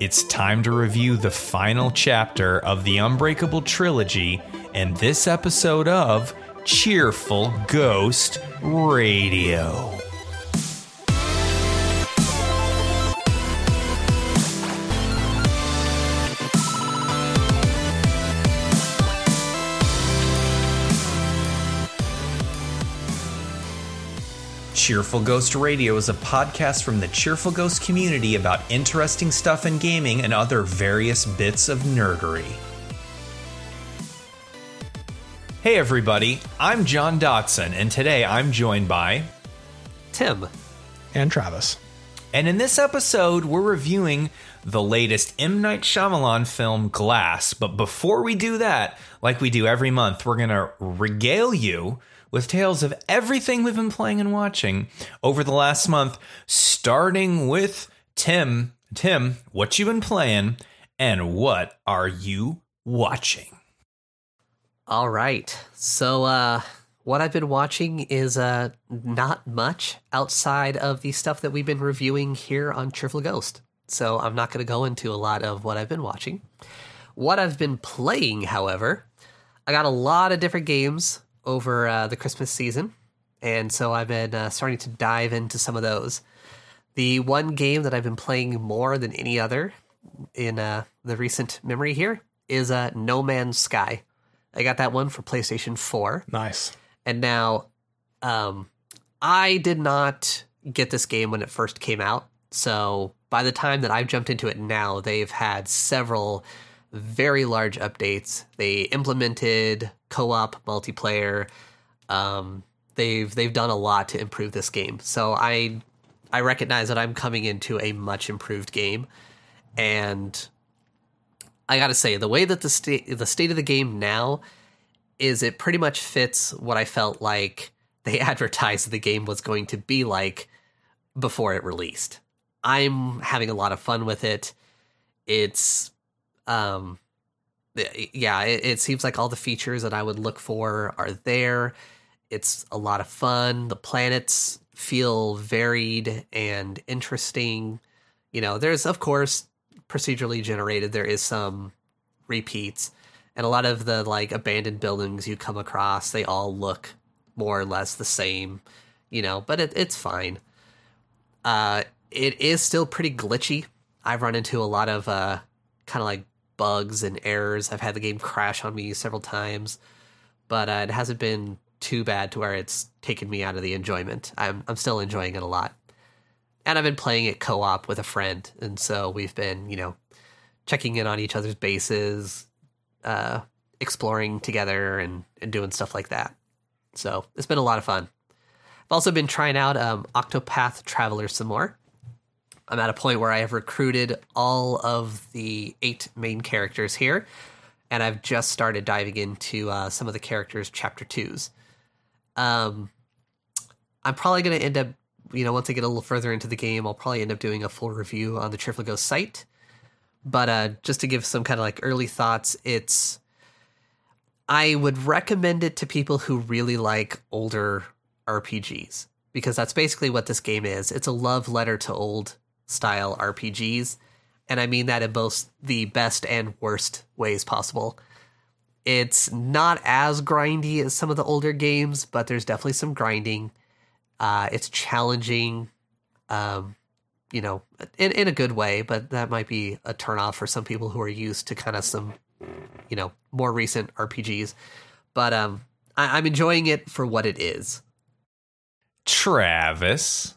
It's time to review the final chapter of the Unbreakable trilogy and this episode of Cheerful Ghost Radio. Cheerful Ghost Radio is a podcast from the Cheerful Ghost community about interesting stuff in gaming and other various bits of nerdery. Hey everybody, I'm John Dotson, and today I'm joined by. Tim. and Travis. And in this episode, we're reviewing the latest M. Night Shyamalan film, Glass. But before we do that, like we do every month, we're going to regale you with tales of everything we've been playing and watching over the last month, starting with Tim. Tim, what you been playing and what are you watching? All right. So, uh, what I've been watching is uh, not much outside of the stuff that we've been reviewing here on Cheerful Ghost. So, I'm not going to go into a lot of what I've been watching. What I've been playing, however, I got a lot of different games over uh, the Christmas season. And so I've been uh, starting to dive into some of those. The one game that I've been playing more than any other in uh, the recent memory here is uh, No Man's Sky. I got that one for PlayStation 4. Nice. And now, um, I did not get this game when it first came out. So by the time that I've jumped into it now, they've had several very large updates. They implemented co-op multiplayer. Um, they've they've done a lot to improve this game. So I I recognize that I'm coming into a much improved game, and I got to say the way that the state the state of the game now is it pretty much fits what I felt like they advertised the game was going to be like before it released. I'm having a lot of fun with it. It's um yeah, it, it seems like all the features that I would look for are there. It's a lot of fun. The planets feel varied and interesting. You know, there's of course procedurally generated. There is some repeats, and a lot of the like abandoned buildings you come across, they all look more or less the same. You know, but it, it's fine. Uh, it is still pretty glitchy. I've run into a lot of uh, kind of like bugs and errors. I've had the game crash on me several times, but uh, it hasn't been too bad to where it's taken me out of the enjoyment. I'm I'm still enjoying it a lot, and I've been playing it co-op with a friend, and so we've been you know checking in on each other's bases, uh, exploring together, and and doing stuff like that. So it's been a lot of fun. I've also been trying out um, Octopath Traveler some more. I'm at a point where I have recruited all of the eight main characters here, and I've just started diving into uh, some of the characters' chapter twos. Um, I'm probably going to end up, you know, once I get a little further into the game, I'll probably end up doing a full review on the Ghost site. But uh, just to give some kind of like early thoughts, it's I would recommend it to people who really like older RPGs because that's basically what this game is. It's a love letter to old style RPGs, and I mean that in both the best and worst ways possible. It's not as grindy as some of the older games, but there's definitely some grinding. Uh, it's challenging, um, you know, in, in a good way, but that might be a turnoff for some people who are used to kind of some, you know, more recent RPGs. But um, I, I'm enjoying it for what it is. Travis.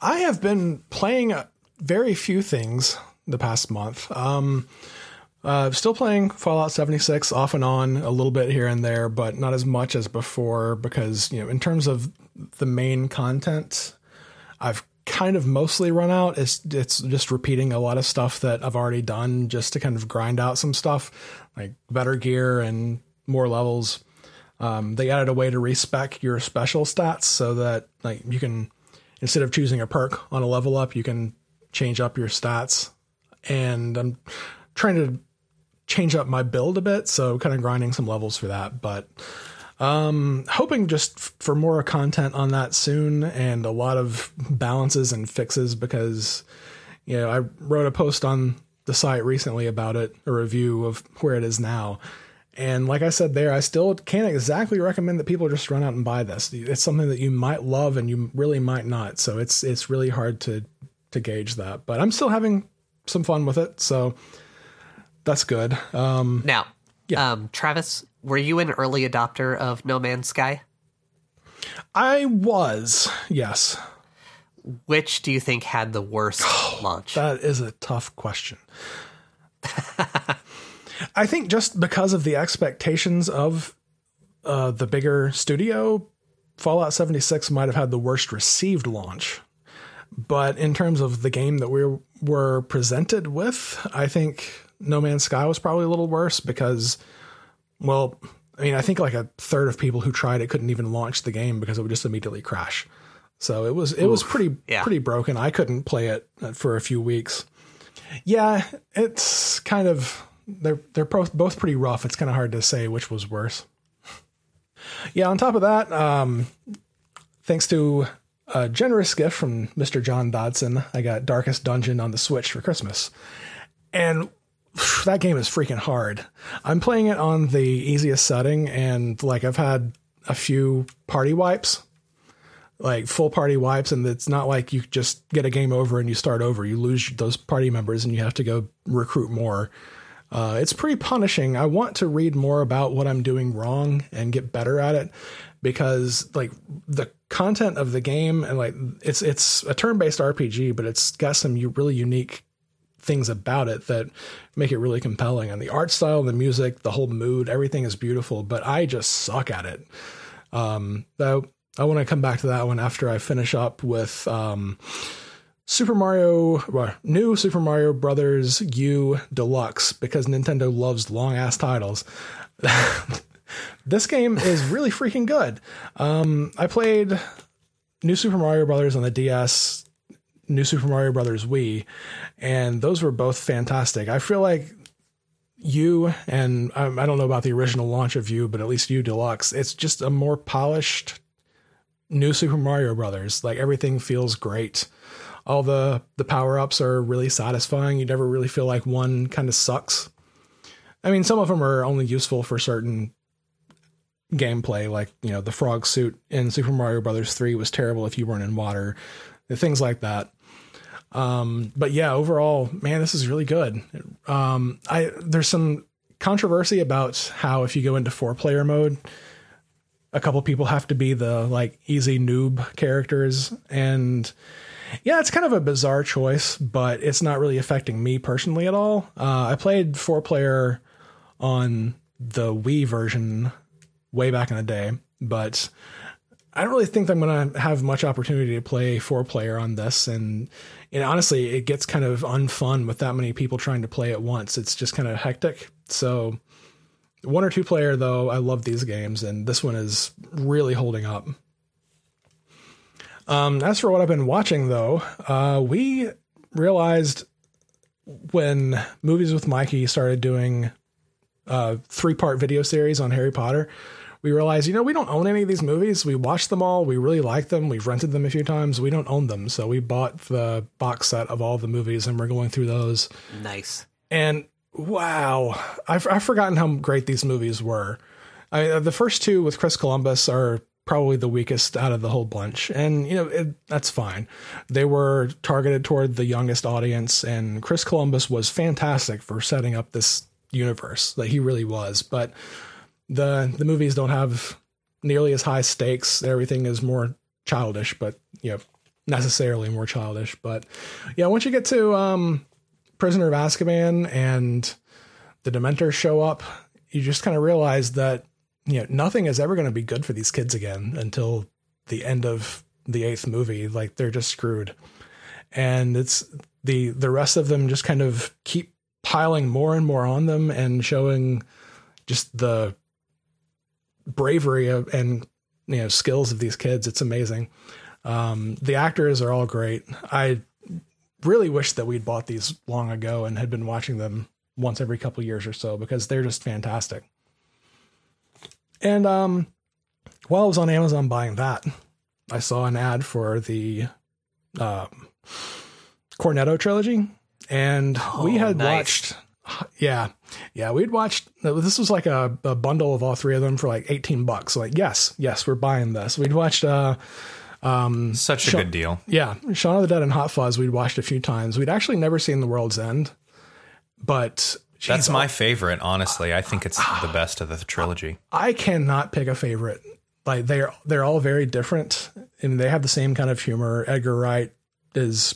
I have been playing very few things the past month. Um, uh, still playing Fallout 76 off and on a little bit here and there, but not as much as before because, you know, in terms of the main content, I've kind of mostly run out. It's it's just repeating a lot of stuff that I've already done just to kind of grind out some stuff like better gear and more levels. Um, they added a way to respec your special stats so that like you can instead of choosing a perk on a level up, you can change up your stats. And I'm trying to change up my build a bit, so kind of grinding some levels for that. But um, hoping just f- for more content on that soon and a lot of balances and fixes because you know, I wrote a post on the site recently about it, a review of where it is now. And like I said there, I still can't exactly recommend that people just run out and buy this. It's something that you might love and you really might not. So it's it's really hard to to gauge that. But I'm still having some fun with it, so that's good. Um, Now, Yeah. um, Travis, were you an early adopter of No Man's Sky? I was, yes. Which do you think had the worst launch? That is a tough question. I think just because of the expectations of uh, the bigger studio, Fallout 76 might have had the worst received launch. But in terms of the game that we were presented with, I think No Man's Sky was probably a little worse because, well, I mean, I think like a third of people who tried it couldn't even launch the game because it would just immediately crash. So it was it was pretty yeah. pretty broken. I couldn't play it for a few weeks. Yeah, it's kind of they're they're both pretty rough. It's kind of hard to say which was worse. Yeah, on top of that, um, thanks to a generous gift from Mr. John Dotson, I got Darkest Dungeon on the Switch for Christmas. And that game is freaking hard. I'm playing it on the easiest setting and like I've had a few party wipes. Like full party wipes, and it's not like you just get a game over and you start over. You lose those party members and you have to go recruit more. Uh, it's pretty punishing. I want to read more about what I'm doing wrong and get better at it because like the content of the game and like it's it's a turn-based RPG, but it's got some really unique things about it that make it really compelling. And the art style, the music, the whole mood, everything is beautiful. But I just suck at it. Um, though I want to come back to that one after I finish up with um, Super Mario, well, new Super Mario Brothers U Deluxe because Nintendo loves long ass titles. this game is really freaking good. Um, I played New Super Mario Brothers on the DS, New Super Mario Brothers Wii, and those were both fantastic. I feel like U and um, I don't know about the original launch of U, but at least U Deluxe, it's just a more polished new Super Mario Brothers. Like everything feels great. All the the power ups are really satisfying. You never really feel like one kind of sucks. I mean, some of them are only useful for certain gameplay, like you know the frog suit in Super Mario Brothers three was terrible if you weren't in water, things like that. Um, but yeah, overall, man, this is really good. Um, I there's some controversy about how if you go into four player mode, a couple people have to be the like easy noob characters and yeah it's kind of a bizarre choice but it's not really affecting me personally at all. Uh, i played four player on the wii version way back in the day but i don't really think i'm going to have much opportunity to play four player on this. And and honestly it gets kind of unfun with that many people trying to play at once. It's just kind of hectic. So one or two player though i love these games and this one is really holding up um, as for what i've been watching though uh, we realized when movies with mikey started doing a three part video series on harry potter we realized you know we don't own any of these movies. We watched them all. We really like them. We've rented them a few times. We don't own them. So we bought the box set of all the movies and we're going through those. Nice. and wow, I've, I've forgotten how great these movies were. I, uh, the first two with Chris Columbus are probably the weakest out of the whole bunch, and you know it, that's fine. They were targeted toward the youngest audience, and Chris Columbus was fantastic for setting up this universe. That he really was, but the the movies don't have nearly as high stakes. Everything is more childish, but you know necessarily more childish. But yeah, once you get to um, Prisoner of Azkaban and the Dementors show up, you just kind of realize that you know nothing is ever going to be good for these kids again until the end of the eighth movie. Like they're just screwed, and it's the the rest of them just kind of keep piling more and more on them and showing just the bravery of, and you know skills of these kids. It's amazing. Um, the actors are all great. I really wish that we'd bought these long ago and had been watching them once every couple years or so because they're just fantastic. And um, while I was on Amazon buying that, I saw an ad for the um, Cornetto trilogy, and we had Oh, nice. watched. Yeah, yeah, we'd watched. This was like a, a bundle of all three of them for like eighteen bucks. Like, yes, yes, we're buying this. We'd watched. uh Such a good deal. Yeah, Shaun of the Dead and Hot Fuzz. We'd watched a few times. We'd actually never seen The World's End, but That's my favorite, honestly. I think it's the best of the trilogy. I cannot pick a favorite. Like they're they're all very different, and they have the same kind of humor. Edgar Wright is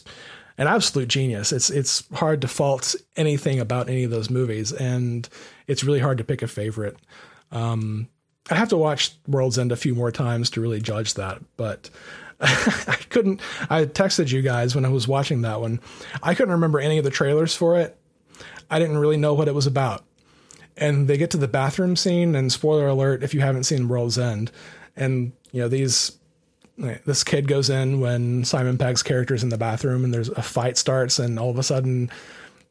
an absolute genius. It's it's hard to fault anything about any of those movies, and it's really hard to pick a favorite. Um, I have to watch World's End a few more times to really judge that, but I couldn't. I texted you guys when I was watching that one. I couldn't remember any of the trailers for it. I didn't really know what it was about. And they get to the bathroom scene and spoiler alert if you haven't seen world's end and you know these this kid goes in when simon pegg's character's in the bathroom and there's a fight starts and all of a sudden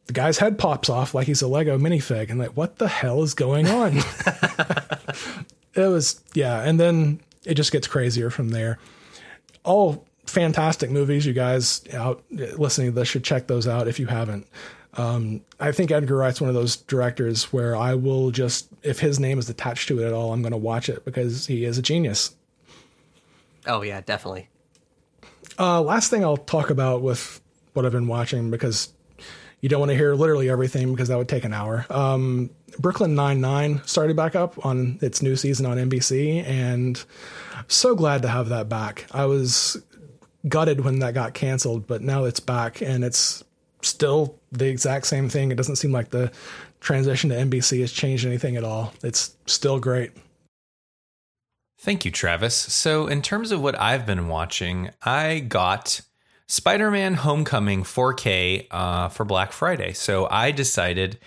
the guy's head pops off like he's a lego minifig and like what the hell is going on? It was yeah and then it just gets crazier from there. All fantastic movies you guys out listening to this should check those out if you haven't um, I think Edgar Wright's one of those directors where I will just, if his name is attached to it at all, I'm going to watch it because he is a genius. Oh yeah, definitely. Uh, last thing I'll talk about with what I've been watching because you don't want to hear literally everything because that would take an hour. Um, Brooklyn Nine Nine started back up on its new season on NBC, and so glad to have that back. I was gutted when that got canceled, but now it's back and it's still the exact same thing. It doesn't seem like the transition to NBC has changed anything at all. It's still great. Thank you, Travis. So, in terms of what I've been watching, I got Spider Man Homecoming 4K uh, for Black Friday. So, I decided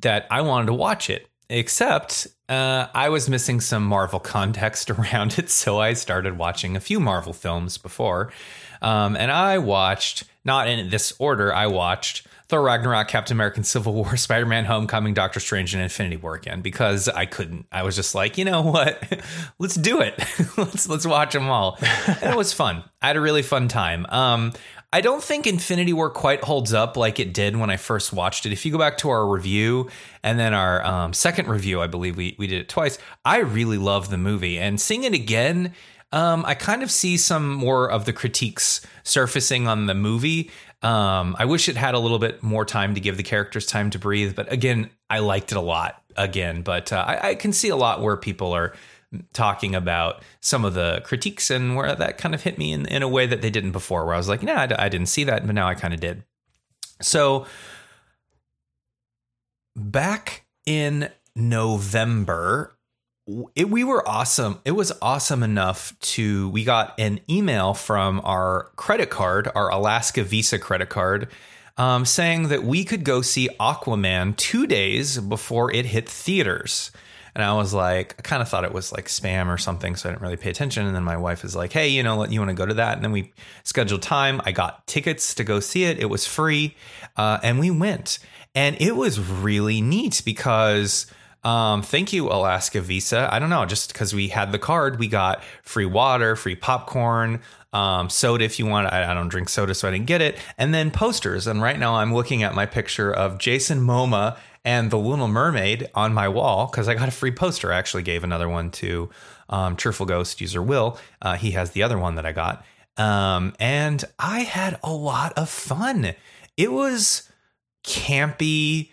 that I wanted to watch it, except uh, I was missing some Marvel context around it. So, I started watching a few Marvel films before. Um, and I watched, not in this order, I watched Thor Ragnarok, Captain America, Civil War, Spider Man, Homecoming, Doctor Strange, and Infinity War again because I couldn't. I was just like, you know what? let's do it. let's let's watch them all. And it was fun. I had a really fun time. Um, I don't think Infinity War quite holds up like it did when I first watched it. If you go back to our review and then our um, second review, I believe we we did it twice. I really love the movie and seeing it again. Um, I kind of see some more of the critiques surfacing on the movie. Um, I wish it had a little bit more time to give the characters time to breathe, but again, I liked it a lot again. But uh, I, I can see a lot where people are talking about some of the critiques and where that kind of hit me in, in a way that they didn't before, where I was like, nah, I, I didn't see that, but now I kind of did. So back in November, it, we were awesome. It was awesome enough to we got an email from our credit card, our Alaska Visa credit card, um, saying that we could go see Aquaman two days before it hit theaters. And I was like, I kind of thought it was like spam or something, so I didn't really pay attention. And then my wife is like, Hey, you know, you want to go to that? And then we scheduled time. I got tickets to go see it. It was free, uh, and we went, and it was really neat because. Um, thank you, Alaska Visa. I don't know, just because we had the card, we got free water, free popcorn, um, soda if you want. I, I don't drink soda, so I didn't get it. And then posters. And right now I'm looking at my picture of Jason Momoa and the Little Mermaid on my wall because I got a free poster. I actually gave another one to um, Cheerful Ghost user Will. Uh, he has the other one that I got. Um, and I had a lot of fun. It was campy,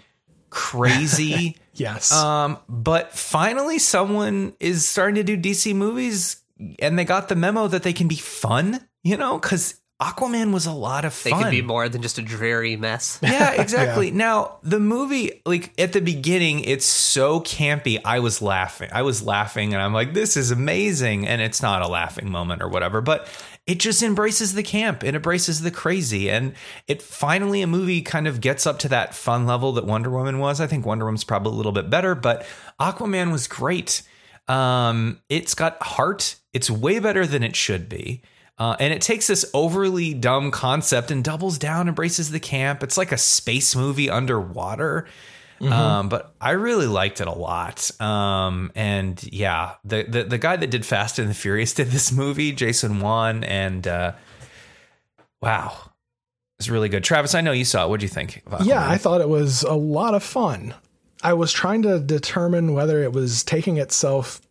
crazy. Yes. Um, but finally, someone is starting to do DC movies, and they got the memo that they can be fun. You know, because Aquaman was a lot of fun. They fun. could be more than just a dreary mess. Yeah, exactly. Now, the movie, like at the beginning, it's so campy. I was laughing. I was laughing, and I'm like, this is amazing. And it's not a laughing moment or whatever, but it just embraces the camp. It embraces the crazy. And it finally, a movie kind of gets up to that fun level that Wonder Woman was. I think Wonder Woman's probably a little bit better, but Aquaman was great. Um, it's got heart. It's way better than it should be. Uh, and it takes this overly dumb concept and doubles down, embraces the camp. It's like a space movie underwater. Um, but I really liked it a lot. Um, and yeah, the, the the guy that did Fast and the Furious did this movie, Jason Wan, and uh, wow, It's really good. Travis, I know you saw it. What do you think? Yeah, I thought it was a lot of fun. I was trying to determine whether it was taking itself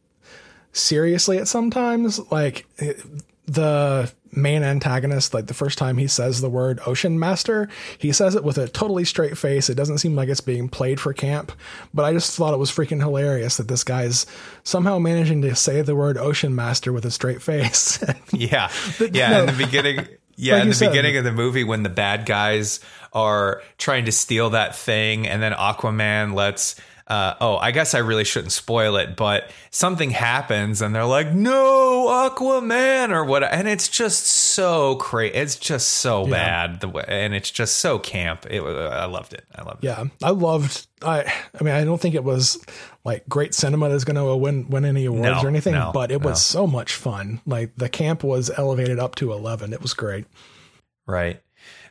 seriously at sometimes. Like it- the main antagonist, like the first time he says the word ocean master, he says it with a totally straight face. It doesn't seem like it's being played for camp, but I just thought it was freaking hilarious that this guy's somehow managing to say the word ocean master with a straight face. Yeah. Yeah. no. In the beginning. Yeah, Like in the said. beginning of the movie, when the bad guys are trying to steal that thing, and then Aquaman lets. Uh, oh, I guess I really shouldn't spoil it, but something happens, and they're like, "No, Aquaman," or what? And it's just so crazy. It's just so bad, the way, and it's just so camp. It, I loved it. I loved it. yeah, I loved. I I mean, I don't think it was like great cinema that's going to win win any awards No, or anything, no, but it no. was so much fun. Like the camp was elevated up to eleven. It was great. Right.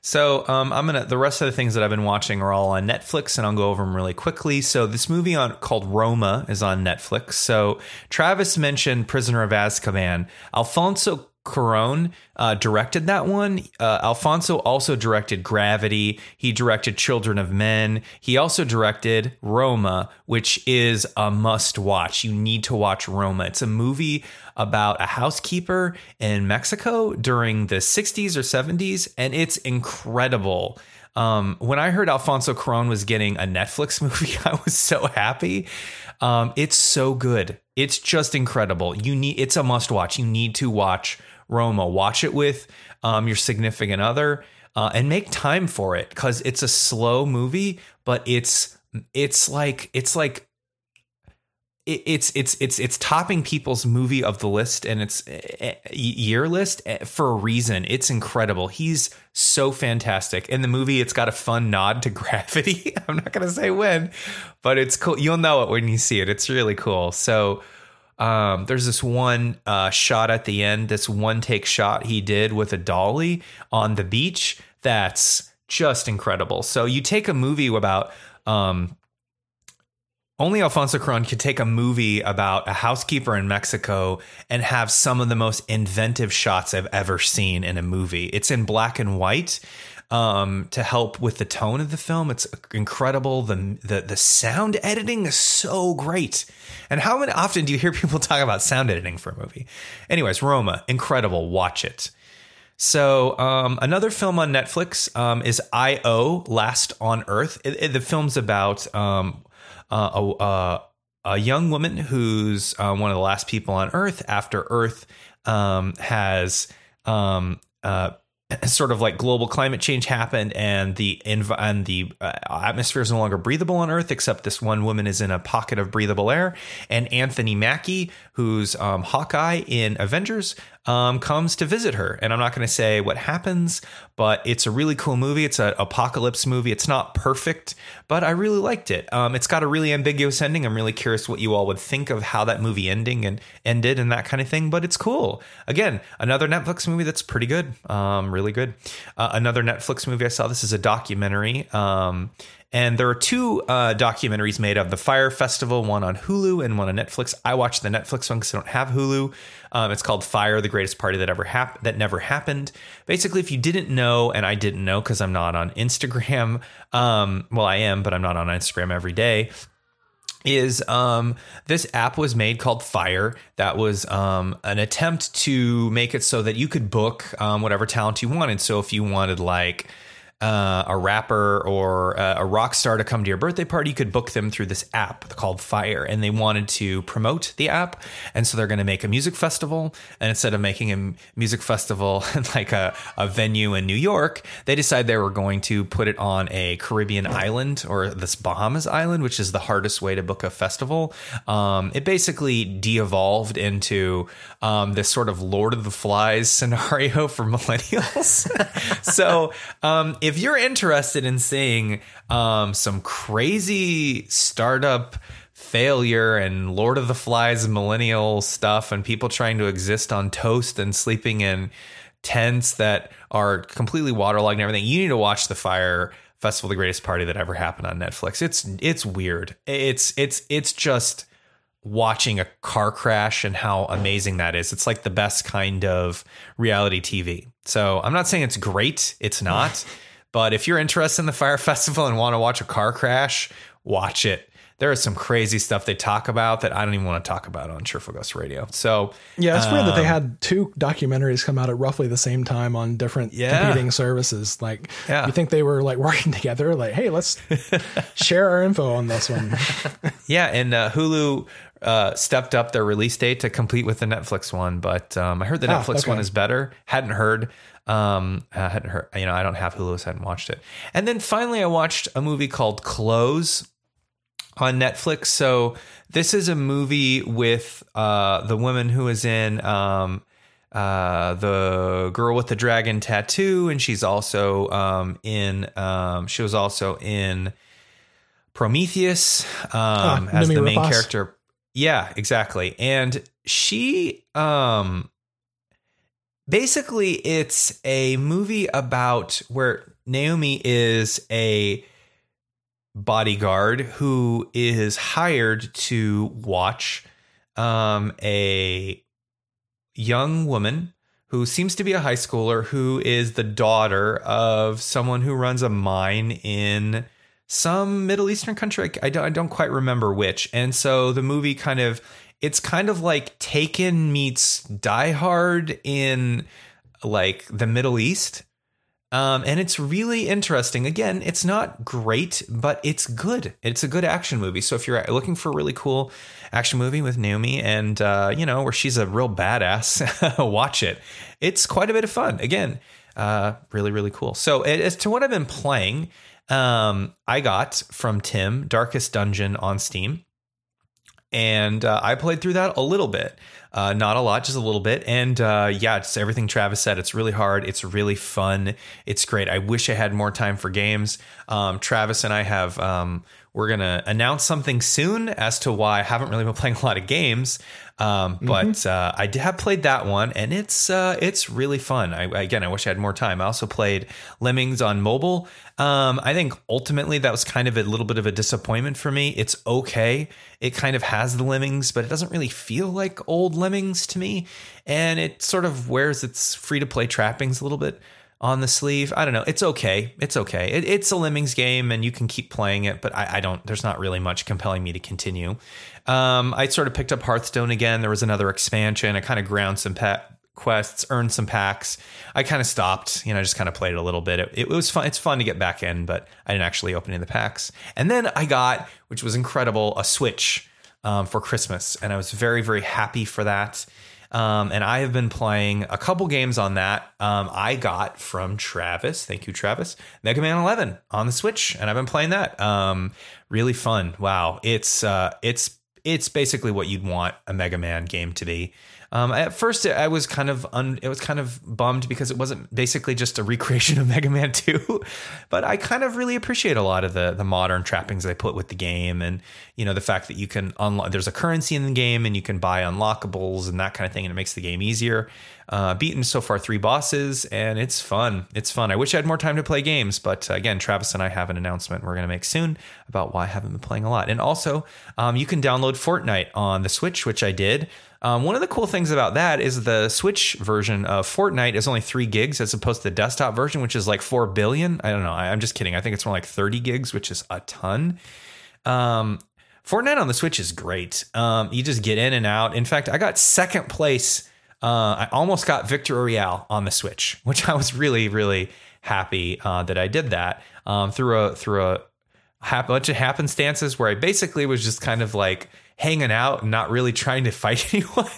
So um, I'm gonna. The rest of the things that I've been watching are all on Netflix, and I'll go over them really quickly. So this movie on called Roma is on Netflix. So Travis mentioned Prisoner of Azkaban. Alfonso Cuarón uh, directed that one. Uh, Alfonso also directed Gravity. He directed Children of Men. He also directed Roma, which is a must watch. You need to watch Roma. It's a movie about a housekeeper in Mexico during the 60s or 70s, and it's incredible. Um, when I heard Alfonso Cuarón was getting a Netflix movie, I was so happy. Um, it's so good. It's just incredible. You need. It's a must watch. You need to watch Roma. Watch it with um, your significant other, uh, and make time for it because it's a slow movie, but it's it's like it's like it's it's it's it's topping people's movie of the list and it's uh, year list uh, for a reason. It's incredible. He's so fantastic. In the movie, it's got a fun nod to Gravity. I'm not gonna say when, but it's cool. You'll know it when you see it. It's really cool. So. Um, there's this one uh, shot at the end, this one take shot he did with a dolly on the beach. That's just incredible. So you take a movie about um, only Alfonso Cuarón could take a movie about a housekeeper in Mexico and have some of the most inventive shots I've ever seen in a movie. It's in black and white um, to help with the tone of the film. It's incredible. The, the the sound editing is so great. And how often do you hear people talk about sound editing for a movie? Anyways, Roma, incredible. Watch it. So um, another film on Netflix um, is I.O. Last on Earth. It- it- the film's about um, uh, a, a young woman who's uh, one of the last people on Earth after Earth um, has um, uh, sort of like global climate change happened and the and the uh, atmosphere is no longer breathable on earth except this one woman is in a pocket of breathable air. And anthony mackie who's um, hawkeye in avengers um, comes to visit her. And i'm not going to say what happens but it's a really cool movie. It's an apocalypse movie. It's not perfect but i really liked it. Um, it's got a really ambiguous ending. I'm really curious what you all would think of how that movie ending and ended and that kind of thing but it's cool. Again another netflix movie that's pretty good um, really good. Uh, another netflix movie i saw. This is a documentary um, and there are two uh, documentaries made of the Fyre Festival, one on Hulu and one on Netflix. I watched the Netflix one because I don't have Hulu. Um, it's called Fyre: The Greatest Party That Ever Hap- That Never Happened. Basically, if you didn't know, and I didn't know because I'm not on Instagram. Um, well, I am, but I'm not on Instagram every day is um, this app was made called Fyre that was um, an attempt to make it so that you could book um, whatever talent you wanted. So if you wanted like uh, a rapper or uh, a rock star to come to your birthday party, you could book them through this app called Fyre. And they wanted to promote the app. And so they're going to make a music festival. And instead of making a music festival like a, a venue in New York, they decided they were going to put it on a Caribbean island or this Bahamas island, which is the hardest way to book a festival. Um, it basically de evolved into um, this sort of Lord of the Flies scenario for millennials. so um, if you're interested in seeing um, some crazy startup failure and Lord of the Flies millennial stuff and people trying to exist on toast and sleeping in tents that are completely waterlogged and everything, you need to watch the Fyre Festival, the greatest party that ever happened on Netflix. It's it's weird. It's it's it's just watching a car crash and how amazing that is. It's like the best kind of reality TV. So I'm not saying it's great. It's not. but if you're interested in the Fyre Festival and want to watch a car crash, watch it. There is some crazy stuff they talk about that I don't even want to talk about on Cheerful Ghost Radio. So Yeah, it's weird that they um, had two documentaries come out at roughly the same time on different Yeah. competing services. Like, Yeah. you think they were like working together? Like, hey, let's share our info on this one. Yeah, and uh, Hulu uh, stepped up their release date to compete with the Netflix one, but um, I heard the Ah, Netflix okay. one is better. Hadn't heard. Um, I hadn't heard. You know, I don't have Hulu, so I hadn't watched it. And then finally, I watched a movie called Close on Netflix. So this is a movie with uh, the woman who is in um, uh, the girl with the dragon tattoo, and she's also um, in. Um, she was also in Prometheus um, as Noomi the main Rapace. character. Yeah, exactly. And she um basically it's a movie about where Naomi is a bodyguard who is hired to watch um a young woman who seems to be a high schooler who is the daughter of someone who runs a mine in some Middle Eastern country. I don't, I don't quite remember which. And so the movie kind of, it's kind of like Taken meets Die Hard in like the Middle East. Um, and it's really interesting. Again, it's not great, but it's good. It's a good action movie. So if you're looking for a really cool action movie with Naomi and, uh, you know, where she's a real badass, watch it. It's quite a bit of fun. Again, uh, really, really cool. So as to what I've been playing, um, I got from Tim Darkest Dungeon on Steam and uh, I played through that a little bit, uh, not a lot, just a little bit. And uh, yeah, it's everything Travis said. It's really hard. It's really fun. It's great. I wish I had more time for games. Um, Travis and I have. Um, we're gonna announce something soon as to why I haven't really been playing a lot of games. Um, but uh, I did have played that one, and it's uh, it's really fun. I, again, I wish I had more time. I also played Lemmings on mobile. Um, I think ultimately that was kind of a little bit of a disappointment for me. It's okay. It kind of has the Lemmings, but it doesn't really feel like old Lemmings to me, and it sort of wears its free to play trappings a little bit on the sleeve. I don't know. It's okay. It's okay. It, it's a Lemmings game, and you can keep playing it, but I, I don't. There's not really much compelling me to continue. Um, I sort of picked up Hearthstone again. There was another expansion. I kind of ground some pet quests, earned some packs. I kind of stopped. You know, just kind of played it a little bit. It, it was fun. It's fun to get back in, but I didn't actually open any of the packs. And then I got, which was incredible, a Switch um, for Christmas, and I was very very happy for that. Um, and I have been playing a couple games on that. Um, I got from Travis, thank you, Travis, Mega Man 11 on the Switch, and I've been playing that. Um, really fun. Wow, it's uh, it's it's basically what you'd want a Mega Man game to be. Um, at first, I was kind of un, it was kind of bummed because it wasn't basically just a recreation of Mega Man Two, but I kind of really appreciate a lot of the the modern trappings they put with the game, and you know the fact that you can unlock. There's a currency in the game, and you can buy unlockables and that kind of thing, and it makes the game easier. Uh, beaten so far three bosses, and it's fun. It's fun. I wish I had more time to play games, but uh, again, Travis and I have an announcement we're going to make soon about why I haven't been playing a lot. And also, um, you can download Fortnite on the Switch, which I did. Um, one of the cool things about that is the Switch version of Fortnite is only three gigs as opposed to the desktop version, which is like four billion. I don't know. I, I'm just kidding. I think it's more like 30 gigs, which is a ton. Um, Fortnite on the Switch is great. Um, you just get in and out. In fact, I got second place. Uh, I almost got Victory Royale on the Switch, which I was really, really happy uh, that I did that um, through a through a hap- bunch of happenstances where I basically was just kind of like hanging out and not really trying to fight anyone.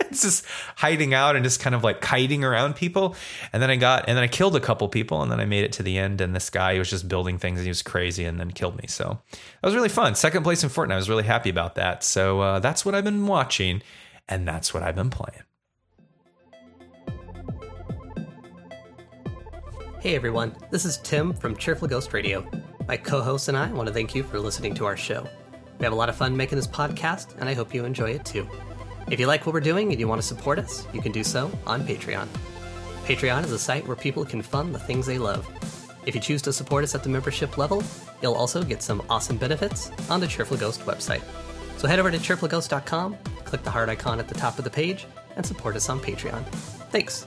it's just hiding out and just kind of like kiting around people. And then I got, and then I killed a couple people and then I made it to the end. And this guy was just building things and he was crazy and then killed me. So that was really fun. Second place in Fortnite. I was really happy about that. So uh, that's what I've been watching and that's what I've been playing. Hey everyone, this is Tim from Cheerful Ghost Radio. My co host and I want to thank you for listening to our show. We have a lot of fun making this podcast, and I hope you enjoy it too. If you like what we're doing and you want to support us, you can do so on Patreon. Patreon is a site where people can fund the things they love. If you choose to support us at the membership level, you'll also get some awesome benefits on the Cheerful Ghost website. So head over to cheerfulghost.com, click the heart icon at the top of the page, and support us on Patreon. Thanks.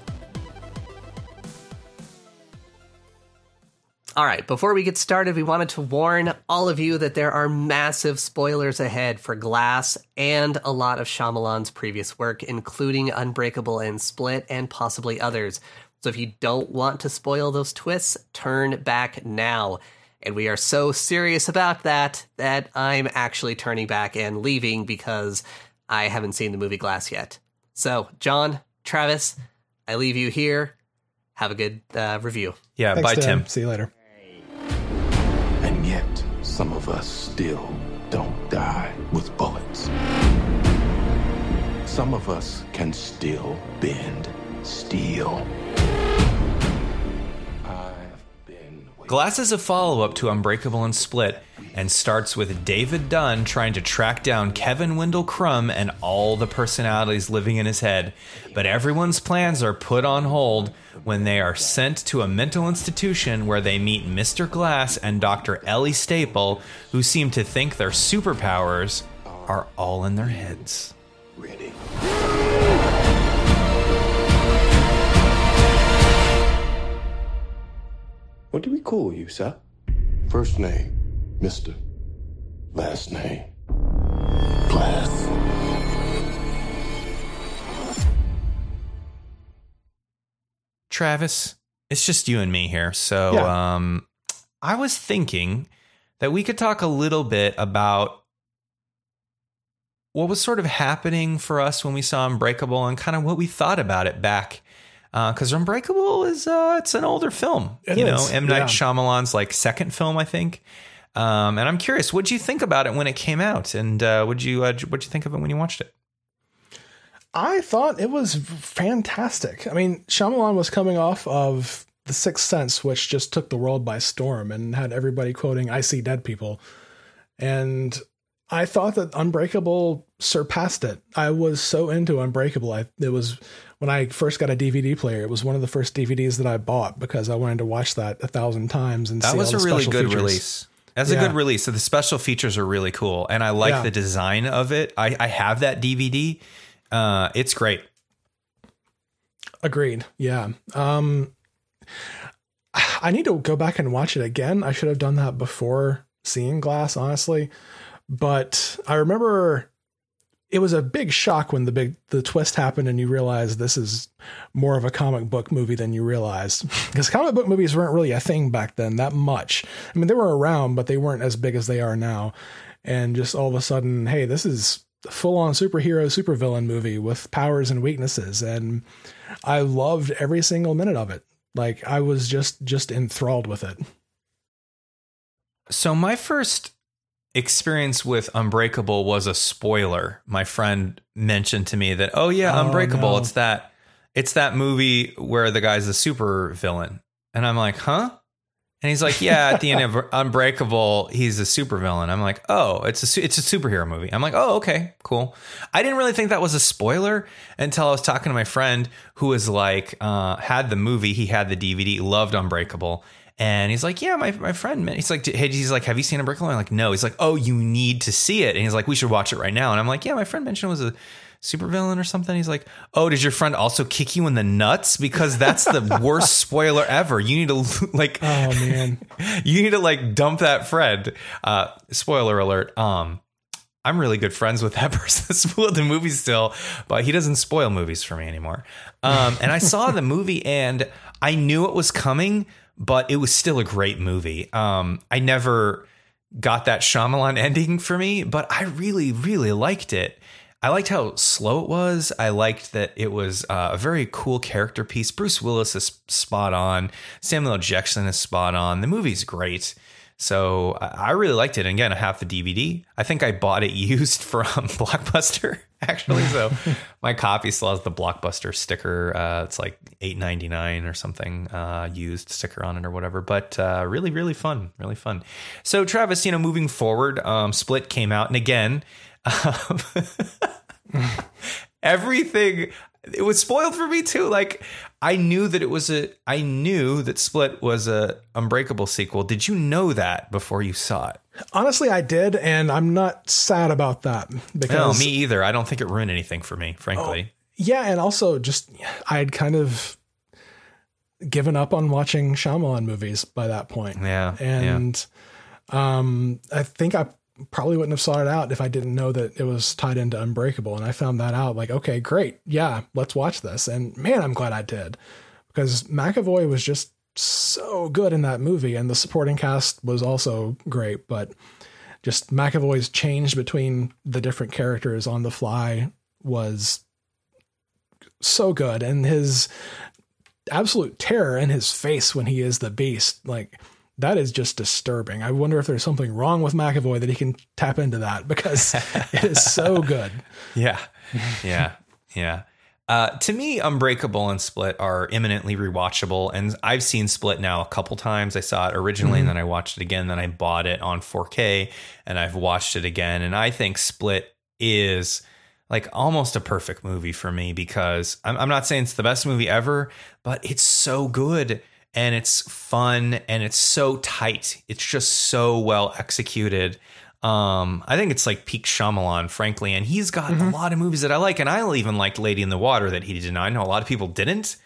All right, before we get started, we wanted to warn all of you that there are massive spoilers ahead for Glass and a lot of Shyamalan's previous work, including Unbreakable and Split, and possibly others. So if you don't want to spoil those twists, turn back now. And we are so serious about that that I'm actually turning back and leaving because I haven't seen the movie Glass yet. So, John, Travis, I leave you here. Have a good uh, review. Yeah, Thanks, bye, Tim. See you later. Some of us still don't die with bullets. Some of us can still bend steel. Glass is a follow up to Unbreakable and Split and starts with David Dunn trying to track down Kevin Wendell Crumb and all the personalities living in his head. But everyone's plans are put on hold when they are sent to a mental institution where they meet Mr. Glass and Dr. Ellie Staple, who seem to think their superpowers are all in their heads. ready. What do we call you, sir? First name, Mr. Last name, Glass. Travis, it's just you and me here. So Yeah. um, I was thinking that we could talk a little bit about what was sort of happening for us when we saw Unbreakable and kind of what we thought about it back. Because Unbreakable is uh, it's an older film, It you is, know, M Night yeah. Shyamalan's like second film, I think. Um, and I'm curious, what'd you think about it when it came out, and uh, would you uh, what'd you think of it when you watched it? I thought it was fantastic. I mean, Shyamalan was coming off of The Sixth Sense, which just took the world by storm and had everybody quoting "I see dead people," and I thought that Unbreakable surpassed it. I was so into Unbreakable. I, it was when I first got a DVD player. It was one of the first DVDs that I bought because I wanted to watch that a thousand times and That see was a really good features. release. That's a good release. So the special features are really cool, and I like Yeah. the design of it. I, I have that DVD. Uh, it's great. Agreed. Yeah. Um I need to go back and watch it again. I should have done that before seeing Glass, honestly. But I remember it was a big shock when the big the twist happened and you realize this is more of a comic book movie than you realized. Because comic book movies weren't really a thing back then that much. I mean, they were around, but they weren't as big as they are now. And just all of a sudden, hey, this is full on superhero supervillain movie with powers and weaknesses and I loved every single minute of it. Like I was just just enthralled with it. So my first experience with Unbreakable was a spoiler. My friend mentioned to me that, oh yeah, Oh, Unbreakable. no. It's that. It's that movie where the guy's a super villain, and I'm like, huh? And he's like, yeah, at the end of Unbreakable, he's a supervillain. I'm like, oh, it's a it's a superhero movie. I'm like, oh, okay, cool. I didn't really think that was a spoiler until I was talking to my friend who was like, uh, had the movie, he had the DVD, loved Unbreakable. And he's like, yeah, my, my friend, man. He's like, hey, he's like, have you seen Unbreakable? I'm like, no. He's like, oh, you need to see it. And he's like, we should watch it right now. And I'm like, yeah, my friend mentioned it was a supervillain or something. He's like, oh, did your friend also kick you in the nuts? Because that's the worst spoiler ever. You need to like, Oh man. you need to like dump that friend. Uh, spoiler alert. Um, I'm really good friends with that person that spoiled the movie still, but he doesn't spoil movies for me anymore. Um, and I saw the movie and I knew it was coming, but it was still a great movie. Um, I never got that Shyamalan ending for me, but I really, really liked it. I liked how slow it was. I liked that it was uh, a very cool character piece. Bruce Willis is spot on. Samuel. Jackson is spot on. The movie's great. So I I really liked it. And again, I have the DVD. I think I bought it used from Blockbuster, actually. So my copy still has the Blockbuster sticker. Uh, it's like eight ninety nine or something, uh, used sticker on it or whatever. But uh, really, really fun, really fun. So Travis, you know, moving forward, um, Split came out, and again, um, everything it was spoiled for me too. Like i knew that it was a i knew that split was a unbreakable sequel. Did you know that before you saw it? Honestly, I did, and I'm not sad about that no because me either. I don't think it ruined anything for me frankly. Yeah, and also just I had kind of given up on watching Shyamalan movies by that point. Yeah, and um, I think I probably wouldn't have sought it out if I didn't know that it was tied into Unbreakable. And I found that out. Like, okay, great, yeah, let's watch this. And man, I'm glad I did because McAvoy was just so good in that movie, and the supporting cast was also great. But just McAvoy's change between the different characters on the fly was so good, and his absolute terror in his face when he is the beast, like that is just disturbing. I wonder if there's something wrong with McAvoy that he can tap into that because it is so good. Yeah, yeah, yeah. Uh, to me, Unbreakable and Split are eminently rewatchable, and I've seen Split now a couple times. I saw it originally, mm-hmm. and then I watched it again. Then I bought it on 4K, and I've watched it again. And I think Split is like almost a perfect movie for me because I'm, I'm not saying it's the best movie ever, but it's so good and it's fun and it's so tight. It's just so well executed. Um, I think it's like peak Shyamalan, frankly, and he's got mm-hmm. a lot of movies that I like, and I even liked Lady in the Water that he did. I know a lot of people didn't,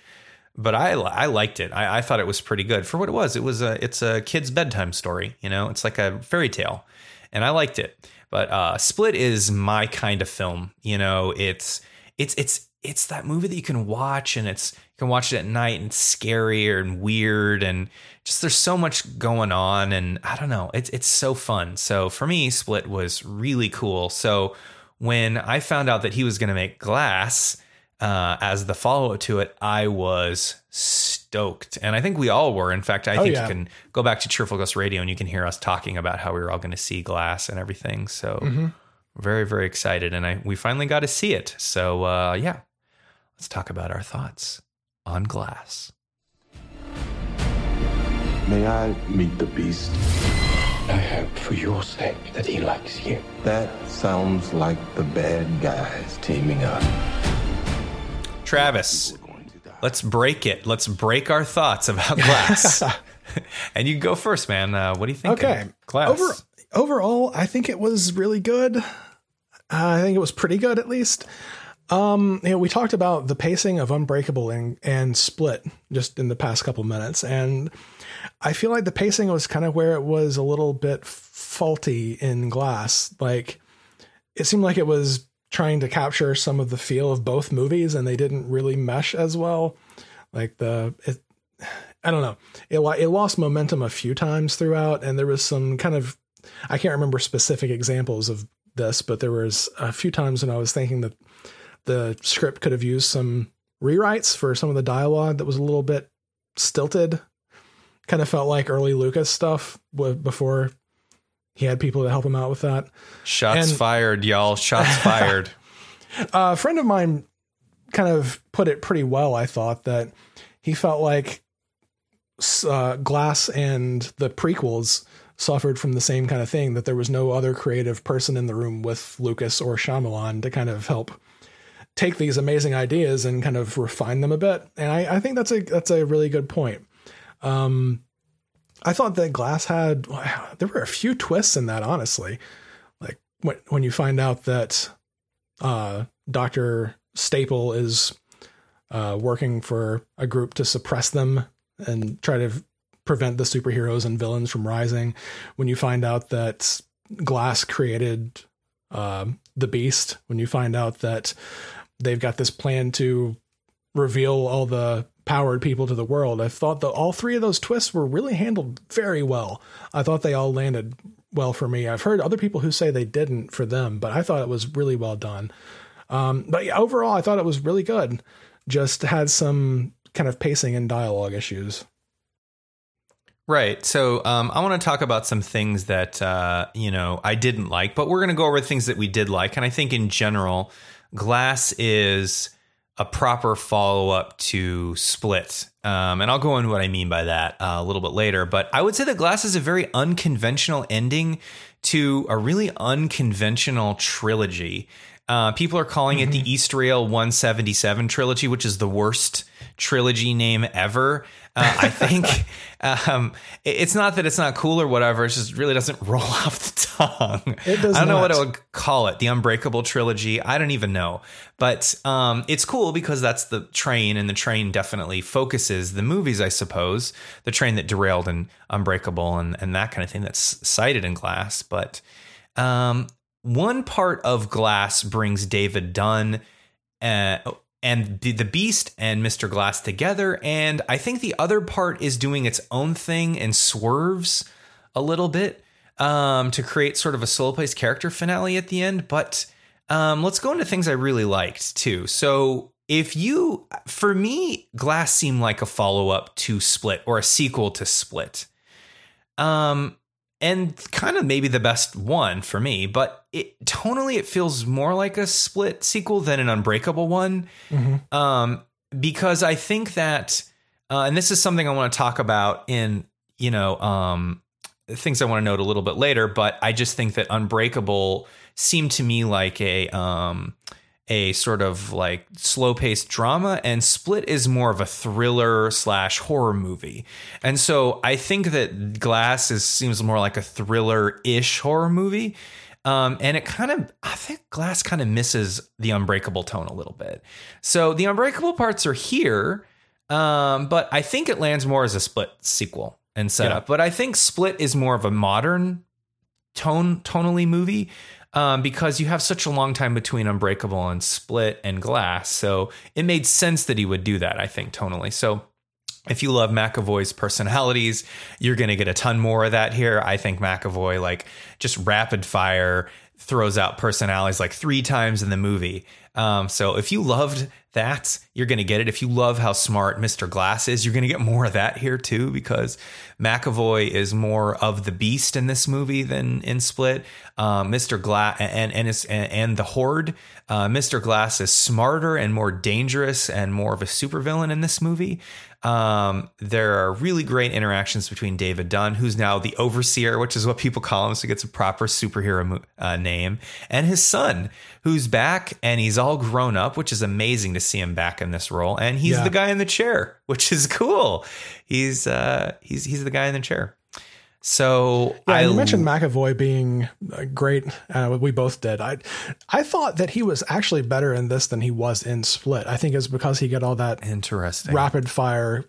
but I I liked it. I, I thought it was pretty good for what it was. It was a it's a kid's bedtime story. You know, it's like a fairy tale, and I liked it. But uh, Split is my kind of film. You know, it's it's it's it's that movie that you can watch and it's you can watch it at night and it's scary and weird and just there's so much going on and I don't know it's it's so fun. So for me, Split was really cool. So when I found out that he was going to make Glass uh, as the follow up to it, I was stoked, and I think we all were. In fact, I oh, think yeah. you can go back to Cheerful Ghost Radio and you can hear us talking about how we were all going to see Glass and everything. So. Mm-hmm. Very, very excited, and I we finally got to see it. So, uh, yeah, let's talk about our thoughts on glass. May I meet the beast? I hope for your sake that he likes you. That sounds like the bad guys teaming up. Travis, let's break it. Let's break our thoughts about glass. and you go first, man. Uh, what do you think? Okay, glass. Over, overall, I think it was really good. Uh, I think it was pretty good, at least. Um, you know, we talked about the pacing of Unbreakable and, and Split just in the past couple minutes, and I feel like the pacing was kind of where it was a little bit faulty in Glass. Like, it seemed like it was trying to capture some of the feel of both movies, and they didn't really mesh as well. Like the, it, I don't know, it it lost momentum a few times throughout, and there was some kind of, I can't remember specific examples of this, but there was a few times when I was thinking that the script could have used some rewrites for some of the dialogue that was a little bit stilted. Kind of felt like early Lucas stuff before he had people to help him out with that. Shots and, fired, y'all. Shots fired. a friend of mine kind of put it pretty well, I thought, that he felt like uh, Glass and the prequels suffered from the same kind of thing, that there was no other creative person in the room with Lucas or Shyamalan to kind of help take these amazing ideas and kind of refine them a bit. And I, I think that's a that's a really good point. Um, I thought that Glass had there were a few twists in that, honestly. Like when when you find out that uh, Doctor Staple is uh, working for a group to suppress them and try to prevent the superheroes and villains from rising. When you find out that Glass created uh, the Beast, when you find out that they've got this plan to reveal all the powered people to the world. I thought that all three of those twists were really handled very well. I thought they all landed well for me. I've heard other people who say they didn't for them, but I thought it was really well done. Um, but yeah, overall, I thought it was really good. Just had some kind of pacing and dialogue issues. Right. So um, I want to talk about some things that uh, you know I didn't like, but we're going to go over things that we did like, and I think in general Glass is a proper follow up to Split. Um, and I'll go into what I mean by that uh, a little bit later. But I would say that Glass is a very unconventional ending to a really unconventional trilogy. Uh, people are calling it the Eastrail 177 trilogy, which is the worst trilogy name ever. Uh, I think um, it's not that it's not cool or whatever. It just really doesn't roll off the tongue. It does I don't know what I would call it. The Unbreakable trilogy. I don't even know. But um, it's cool because that's the train, and the train definitely focuses the movies, I suppose. The train that derailed and Unbreakable and, and that kind of thing that's cited in Glass. But um, one part of Glass brings David Dunn uh, and the Beast and Mr. Glass together, and I think the other part is doing its own thing and swerves a little bit um, to create sort of a solo place character finale at the end. But um, let's go into things I really liked too. So. If you, for me, Glass seemed like a follow up to Split or a sequel to Split. Um, and kind of maybe the best one for me, but it tonally it feels more like a split sequel than an unbreakable one. Um, because I think that, uh, and this is something I want to talk about in, you know, um, things I want to note a little bit later, but I just think that Unbreakable seemed to me like a um a sort of like slow paced drama and Split is more of a thriller slash horror movie. And so I think that Glass is seems more like a thriller ish horror movie. Um, and it kind of, I think Glass kind of misses the Unbreakable tone a little bit. So the Unbreakable parts are here, um, but I think it lands more as a Split sequel and setup. But I think Split is more of a modern tone tonally movie um, because you have such a long time between Unbreakable and Split and Glass. So it made sense that he would do that, I think, tonally. So if you love McAvoy's personalities, you're going to get a ton more of that here. I think McAvoy, like, just rapid fire throws out personalities like three times in the movie. Um, so if you loved that, you're going to get it. If you love how smart Mr. Glass is, you're going to get more of that here too, because McAvoy is more of the beast in this movie than in Split. Um, Mr. Glass and and, and and the Horde. Uh, Mr. Glass is smarter and more dangerous and more of a supervillain in this movie. Um, there are really great interactions between David Dunn, who's now the overseer, which is what people call him, so he gets a proper superhero uh, name, and his son, who's back and he's all grown up, which is amazing to see him back in this role. And he's Yeah. the guy in the chair, which is cool. He's uh, he's he's the guy in the chair. So Yeah, I you mentioned McAvoy being uh, great. Uh, we both did. I I thought that he was actually better in this than he was in Split. I think it's because he got all that interesting. rapid fire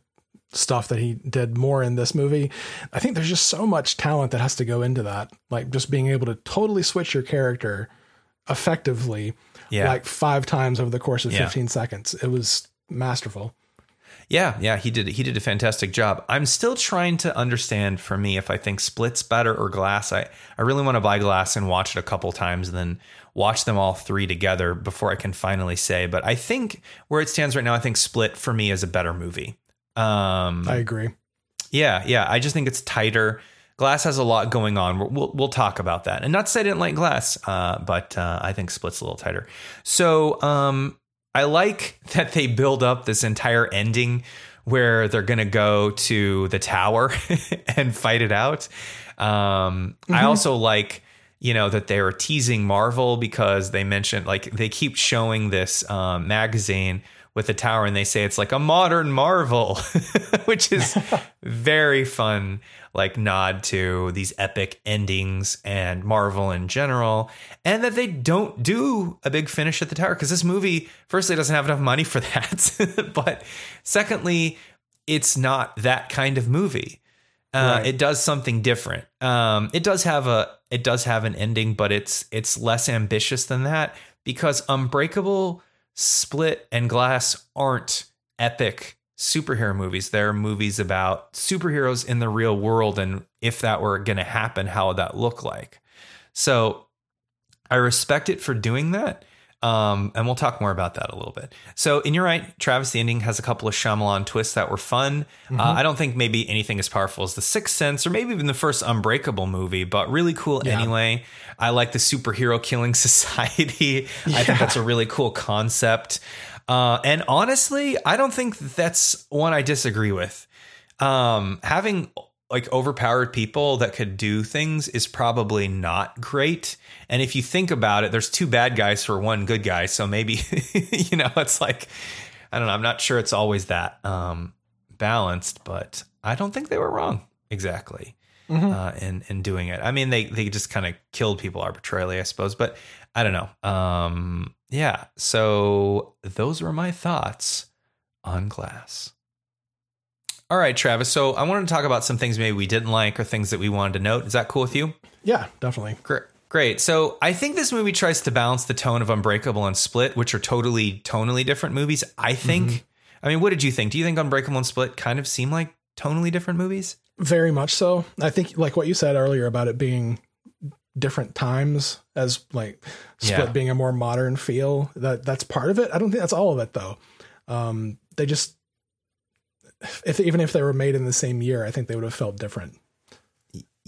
stuff that he did more in this movie. I think there's just so much talent that has to go into that. Like just being able to totally switch your character effectively Yeah. like five times over the course of Yeah. 15 seconds. It was masterful. Yeah, yeah, he did. He did a fantastic job. I'm still trying to understand for me if I think Split's better or Glass. I I really want to buy Glass and watch it a couple times, and then watch them all three together before I can finally say. But I think where it stands right now, I think Split for me is a better movie. Um, I agree. yeah, yeah. I just think it's tighter. Glass has a lot going on. We'll we'll, we'll talk about that. And not to say I didn't like Glass, uh, but uh, I think Split's a little tighter. So um, I like that they build up this entire ending where they're going to go to the tower and fight it out. Um, I also like you know that they are teasing Marvel because they mentioned like they keep showing this um, magazine with the tower and they say it's like a modern Marvel, which is very fun. Like nod to these epic endings and Marvel in general, and that they don't do a big finish at the tower because this movie, firstly, doesn't have enough money for that, but secondly, it's not that kind of movie. Uh, Right. It does something different. Um, it does have a it does have an ending, but it's it's less ambitious than that because Unbreakable, Split, and Glass aren't epic superhero movies. They're movies about superheroes in the real world and if that were going to happen, how would that look like? So I respect it for doing that. Um, and we'll talk more about that a little bit. So, in your right, Travis, the ending has a couple of Shyamalan twists that were fun. Uh, I don't think maybe anything as powerful as The Sixth Sense or maybe even the first Unbreakable movie, but really cool Yeah. anyway. I like the superhero killing society. I think that's a really cool concept. Uh, and honestly, I don't think that's one I disagree with. Um, having like overpowered people that could do things is probably not great. And if you think about it, there's two bad guys for one good guy. So maybe, you know, it's like, I don't know. I'm not sure it's always that um, balanced, but I don't think they were wrong exactly uh, in in doing it. I mean, they they just kind of killed people arbitrarily, I suppose, but I don't know. Um, yeah. So those were my thoughts on Glass. All right, Travis. So I wanted to talk about some things maybe we didn't like or things that we wanted to note. Is that cool with you? Yeah, definitely. Great. Great. So I think this movie tries to balance the tone of Unbreakable and Split, which are totally tonally different movies. I think. I mean, what did you think? Do you think Unbreakable and Split kind of seem like tonally different movies? Very much so. I think like what you said earlier about it being different times as like split Yeah. being a more modern feel that that's part of it i don't think that's all of it though um they just if even if they were made in the same year i think they would have felt different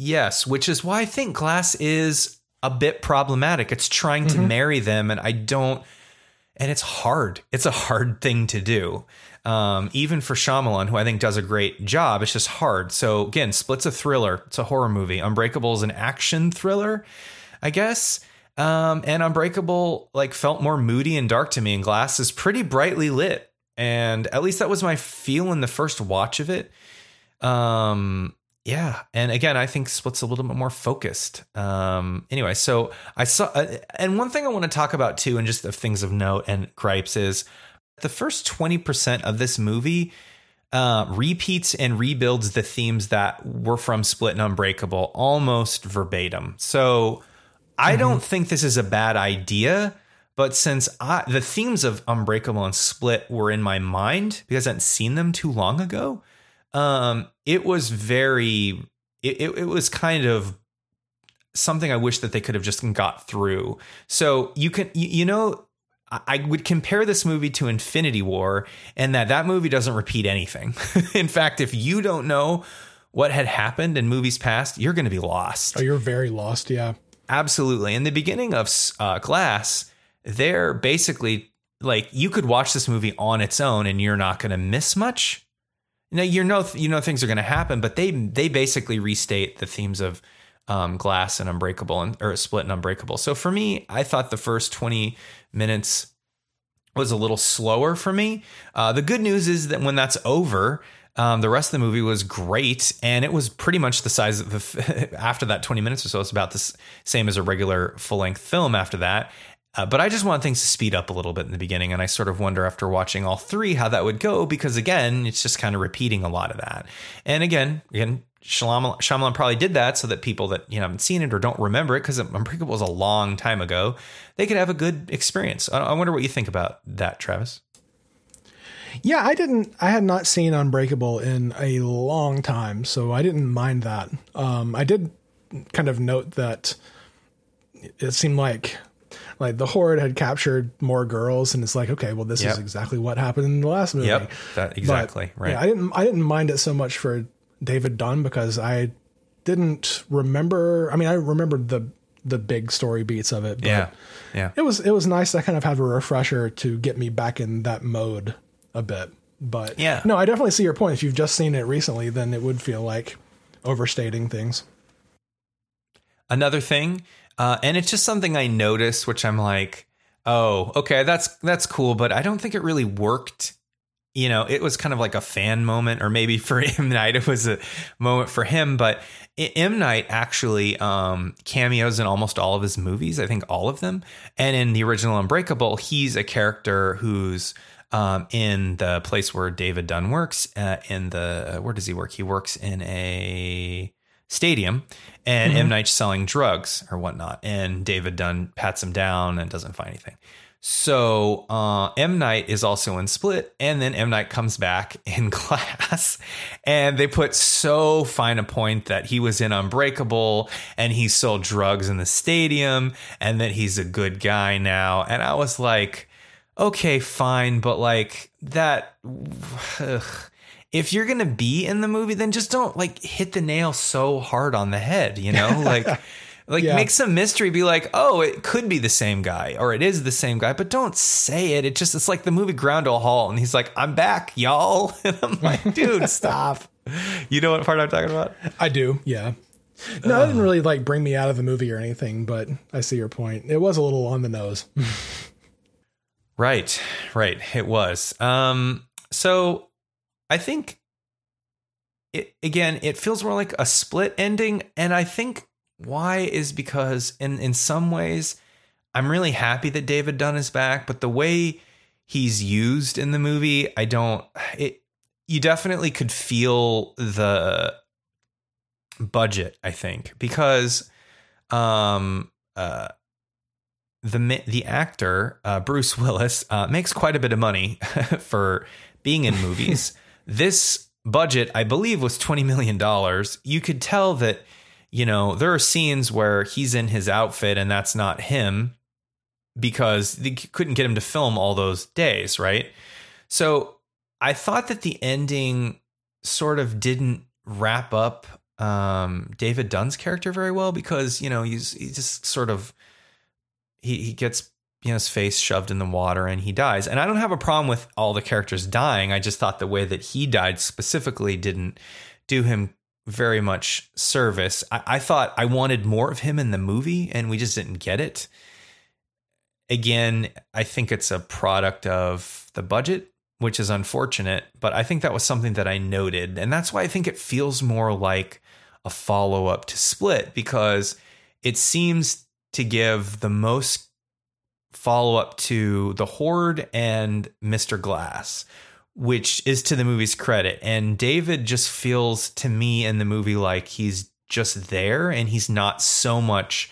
Yes, which is why I think Glass is a bit problematic. It's trying to marry them, and I don't. And it's hard. It's a hard thing to do, um, even for Shyamalan, who I think does a great job. It's just hard. So again, Split's a thriller. It's a horror movie. Unbreakable is an action thriller, I guess. Um, and Unbreakable like felt more moody and dark to me, and Glass is pretty brightly lit. And at least that was my feel in the first watch of it. Um, yeah, and again, I think Split's a little bit more focused. Um, anyway, so I saw, uh, and one thing I want to talk about too, and just the things of note and gripes is the first twenty percent of this movie uh, repeats and rebuilds the themes that were from Split and Unbreakable almost verbatim. So I don't think this is a bad idea. But since I, the themes of Unbreakable and Split were in my mind because I hadn't seen them too long ago, um, it was very, it, it, it was kind of something I wish that they could have just got through. So you can, you, you know, I- I would compare this movie to Infinity War, and that that movie doesn't repeat anything. in fact, if you don't know what had happened in movies past, you're going to be lost. oh you're very lost yeah Absolutely. In the beginning of uh, Glass, they're basically like you could watch this movie on its own and you're not going to miss much. Now you know you know things are going to happen, but they they basically restate the themes of um, Glass and Unbreakable and or Split and Unbreakable. So for me, I thought the first twenty minutes was a little slower for me. Uh, the good news is that when that's over, um, the rest of the movie was great, and it was pretty much the size of the after that twenty minutes or so. It's about the same as a regular full length film after that. Uh, but I just want things to speed up a little bit in the beginning, and I sort of wonder after watching all three how that would go because again, it's just kind of repeating a lot of that. And again, again, Shyamalan, Shyamalan probably did that so that people that you know haven't seen it or don't remember it because Unbreakable was a long time ago, they could have a good experience. I, I wonder what you think about that, Travis. yeah i didn't i had not seen unbreakable in a long time so i didn't mind that um i did kind of note that it seemed like like the horde had captured more girls and it's like okay well this Yep. is exactly what happened in the last movie Yep, that But, exactly right. yeah, i didn't i didn't mind it so much for david dunn because i didn't remember i mean i remembered the the big story beats of it but yeah, yeah. it was it was nice to kind of have a refresher to get me back in that mode a bit but Yeah. no i definitely see your point if you've just seen it recently then it would feel like overstating things another thing uh, and it's just something i noticed which i'm like oh okay that's that's cool but i don't think it really worked. You know it was kind of like a fan moment or maybe for m. Night it was a moment for him but m. Night actually um, cameos in almost all of his movies i think all of them. And in the original unbreakable he's a character who's um, in the place where david dunn works uh, in the where does he work? He works in a stadium and M Night's selling drugs or whatnot, and David Dunn pats him down and doesn't find anything. So uh, M Night is also in Split, and then M Night comes back in Glass, and they put so fine a point that he was in Unbreakable and he sold drugs in the stadium, and that he's a good guy now. And I was like, okay, fine, but like that. ugh. If you're gonna be in the movie, then just don't like hit the nail so hard on the head, you know? Like like Yeah. make some mystery, be like, oh, it could be the same guy, or it is the same guy, but don't say it. It just it's like the movie Ground to a Halt, and he's like, I'm back, y'all. And I'm like, dude, stop. You know what part I'm talking about? I do, yeah. No, that didn't really like bring me out of the movie or anything, but I see your point. It was a little on the nose. Right, right. It was. Um, so I think it again, it feels more like a split ending, and I think why is because in in some ways I'm really happy that David Dunn is back, but the way he's used in the movie, I don't it you definitely could feel the budget, I think, because um uh the the actor uh, Bruce Willis uh, makes quite a bit of money for being in movies. This budget, I believe, was twenty million dollars. You could tell that you know there are scenes where he's in his outfit and that's not him because they couldn't get him to film all those days, right? So I thought that the ending sort of didn't wrap up um, David Dunn's character very well because you know he's he just sort of he he gets you know his face shoved in the water and he dies. And I don't have a problem with all the characters dying. I just thought the way that he died specifically didn't do him very much service. I, I thought I wanted more of him in the movie, and we just didn't get it. Again, I think it's a product of the budget, which is unfortunate, but I think that was something that I noted. And that's why I think it feels more like a follow up to Split because it seems to give the most follow up to The Horde and Mr. Glass, which is to the movie's credit. And David just feels to me in the movie like he's just there and he's not so much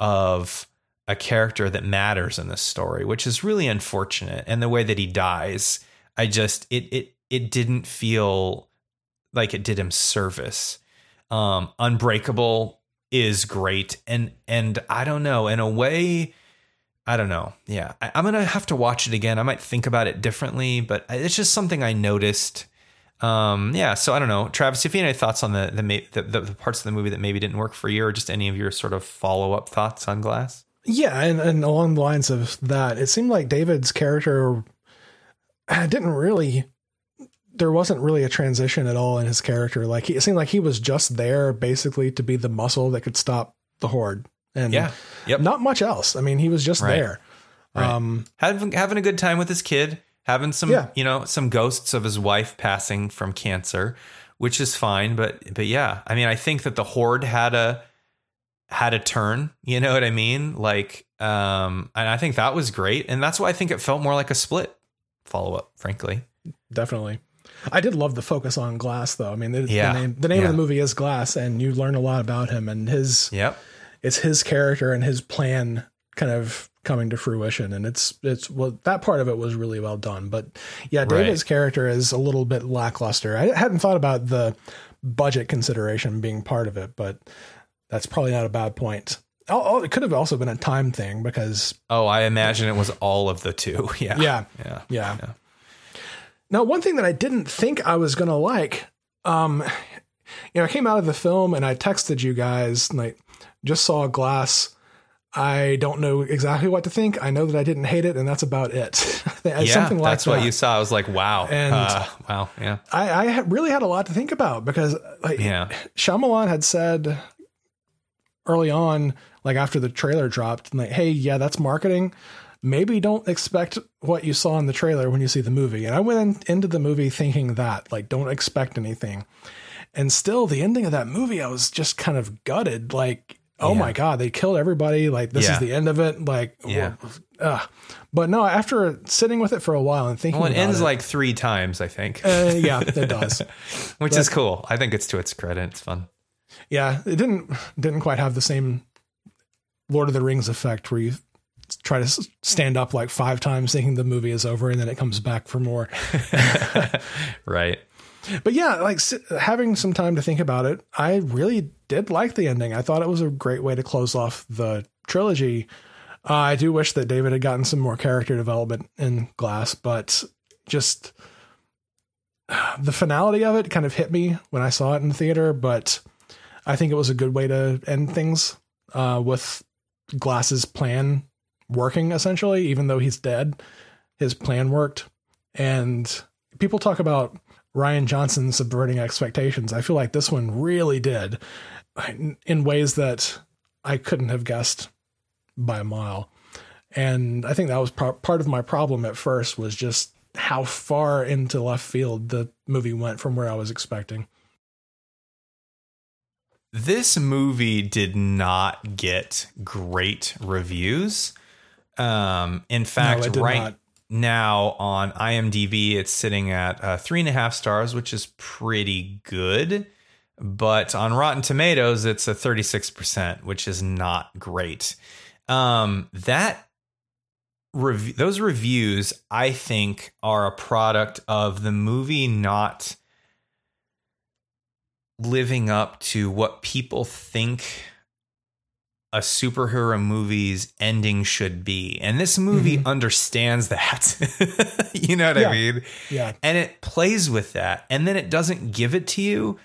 of a character that matters in this story, which is really unfortunate. And the way that he dies, I just it it it didn't feel like it did him service. Um, Unbreakable is great, and and I don't know in a way. I don't know. Yeah, I, I'm gonna have to watch it again. I might think about it differently, but it's just something I noticed. Um, yeah, so I don't know, Travis. If you have any thoughts on the the, the the parts of the movie that maybe didn't work for you, or just any of your sort of follow up thoughts on Glass? Yeah, and, and along the lines of that, it seemed like David's character didn't really. There wasn't really a transition at all in his character. Like he, it seemed like he was just there basically to be the muscle that could stop the horde, and Yeah. Yep. not much else. I mean, he was just Right. there. Um, having having a good time with his kid, having some Yeah. you know some ghosts of his wife passing from cancer, which is fine. But but yeah, I mean, I think that the horde had a had a turn. You know what I mean? Like, um, and I think that was great, and that's why I think it felt more like a split follow up. Frankly, definitely. I did love the focus on Glass, though. I mean, the, Yeah. the name the name Yeah. of the movie is Glass, and you learn a lot about him and his. yep, It's his character and his plan kind of coming to fruition, and it's it's well that part of it was really well done. But yeah, David's character is a little bit lackluster. I hadn't thought about the budget consideration being part of it, but that's probably not a bad point. Oh, oh, it could have also been a time thing because Oh, I imagine it was all of the two. Yeah, Yeah. yeah. Yeah. Yeah. Now, one thing that I didn't think I was gonna like, um, you know, I came out of the film and I texted you guys like just saw a Glass. I don't know exactly what to think. I know that I didn't hate it, and that's about it. Yeah, Something like that's what that. you saw. I was like, wow, And- uh, wow, yeah, I, I really had a lot to think about because, like, yeah, Shyamalan had said early on, like after the trailer dropped, like, "Hey, yeah, that's marketing. Maybe don't expect what you saw in the trailer when you see the movie." And I went in, into the movie thinking that, like, don't expect anything. And still, the ending of that movie, I was just kind of gutted. Like, oh Yeah. my god, they killed everybody. Like, this Yeah. is the end of it. Like, Yeah. ugh. but no, after sitting with it for a while and thinking, Well, it ends it, like three times, I think, uh, yeah, it does. which is cool. I think it's to its credit. It's fun. Yeah, it didn't didn't quite have the same Lord of the Rings effect where you try to stand up like five times thinking the movie is over and then it comes back for more. Right. But yeah, like having some time to think about it, I really did like the ending. I thought it was a great way to close off the trilogy. Uh, I do wish that David had gotten some more character development in Glass, but just the finality of it kind of hit me when I saw it in the theater. But I think it was a good way to end things uh, with Glass's plan working essentially, even though he's dead. His plan worked. And people talk about Rian Johnson subverting expectations. I feel like this one really did in ways that I couldn't have guessed by a mile. And I think that was part of my problem at first was just how far into left field the movie went from where I was expecting. This movie did not get great reviews. Um, in fact, no, right not. now on IMDb, it's sitting at uh, three and a half stars, which is pretty good. But on Rotten Tomatoes, it's a 36%, which is not great. Um, that rev- those reviews, I think, are a product of the movie not living up to what people think a superhero movie's ending should be. And this movie mm-hmm. understands that. you know what yeah. I mean? Yeah. And it plays with that. And then it doesn't give it to you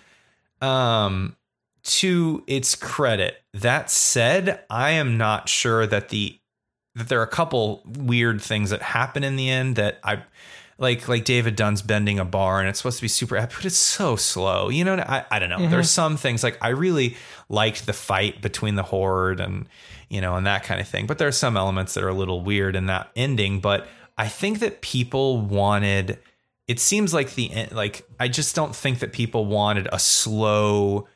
um to its credit. That said, I am not sure that the that there are a couple weird things that happen in the end that I like like David Dunn's bending a bar and it's supposed to be super epic, but it's so slow. You know, I, I don't know. Mm-hmm. There's some things like I really liked the fight between the horde and you know and that kind of thing. But there are some elements that are a little weird in that ending. But I think that people wanted it seems like the like I just don't think that people wanted a slow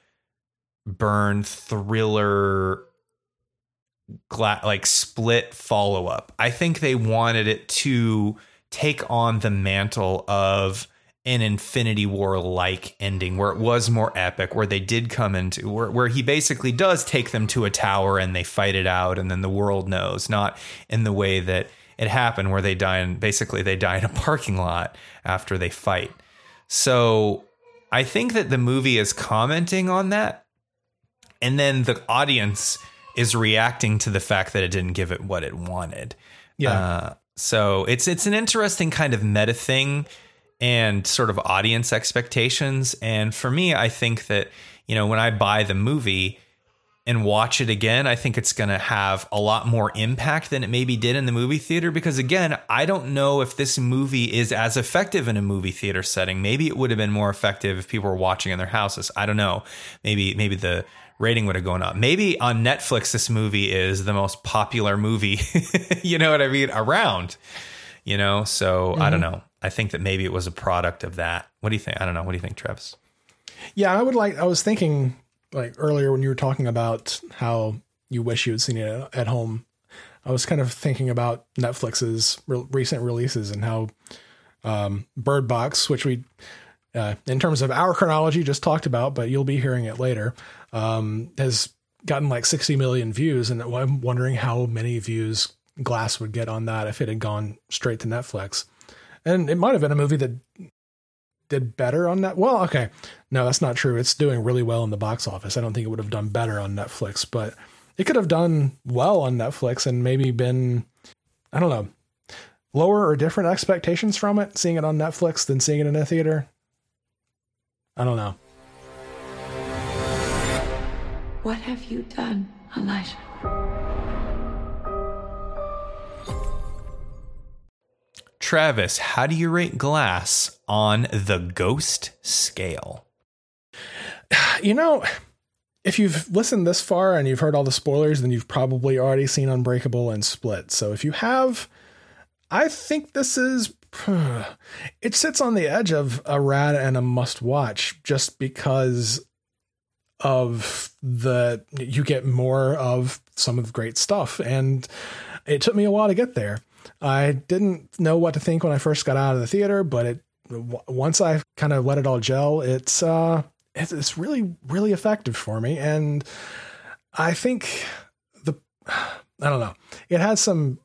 burn thriller gla- like split follow up. I think they wanted it to take on the mantle of an Infinity War like ending where it was more epic, where they did come into where, where he basically does take them to a tower and they fight it out and then the world knows, not in the way that it happened where they die in basically they die in a parking lot after they fight. So I think that the movie is commenting on that. And then the audience is reacting to the fact that it didn't give it what it wanted. Yeah. Uh, so it's it's an interesting kind of meta thing and sort of audience expectations. And for me, I think that you know when I buy the movie and watch it again, I think it's going to have a lot more impact than it maybe did in the movie theater. Because again, I don't know if this movie is as effective in a movie theater setting. Maybe it would have been more effective if people were watching in their houses. I don't know. Maybe maybe the rating would have gone up. Maybe on Netflix, this movie is the most popular movie, you know what I mean, around, you know? So mm-hmm. I don't mm-hmm. know. I think that maybe it was a product of that. What do you think? I don't know. What do you think, Travis? Yeah, I would like, I was thinking like earlier when you were talking about how you wish you had seen it at home. I was kind of thinking about Netflix's re- recent releases and how um, Bird Box, which we, uh, in terms of our chronology, just talked about, but you'll be hearing it later um, has gotten like 60 million views. And I'm wondering how many views Glass would get on that if it had gone straight to Netflix. And it might have been a movie that did better on that. Well, okay. No, that's not true. It's doing really well in the box office. I don't think it would have done better on Netflix, but it could have done well on Netflix and maybe been, I don't know, lower or different expectations from it, seeing it on Netflix than seeing it in a theater. I don't know. What have you done, Elijah? Travis, how do you rate Glass on the ghost scale? You know, if you've listened this far and you've heard all the spoilers, then you've probably already seen Unbreakable and Split. So if you have, I think this is. It sits on the edge of a rad and a must watch just because of the you get more of some of the great stuff and it took me a while to get there i didn't know what to think when i first got out of the theater but it once i kind of let it all gel it's uh it's really really effective for me and i think the i don't know it has some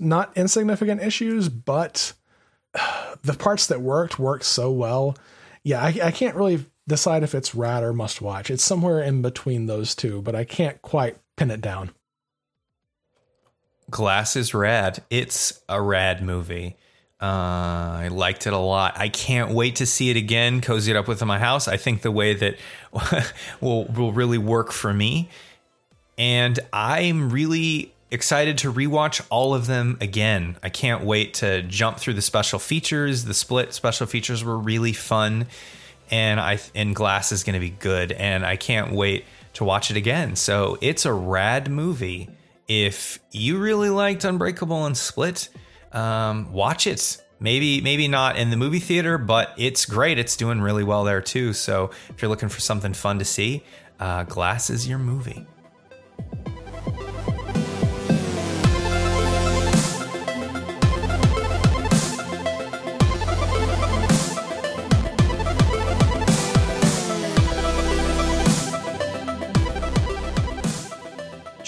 not insignificant issues but the parts that worked worked so well yeah i, I can't really decide if it's rad or must watch. It's somewhere in between those two, but I can't quite pin it down. Glass is rad. It's a rad movie. Uh, I liked it a lot. I can't wait to see it again, cozy it up with my house. I think the way that will will really work for me. And I'm really excited to rewatch all of them again. I can't wait to jump through the special features. The split special features were really fun, and I and Glass is going to be good, and I can't wait to watch it again. So it's a rad movie. If you really liked Unbreakable and Split, um, watch it. Maybe maybe not in the movie theater, but it's great. It's doing really well there too. So if you're looking for something fun to see, uh, Glass is your movie.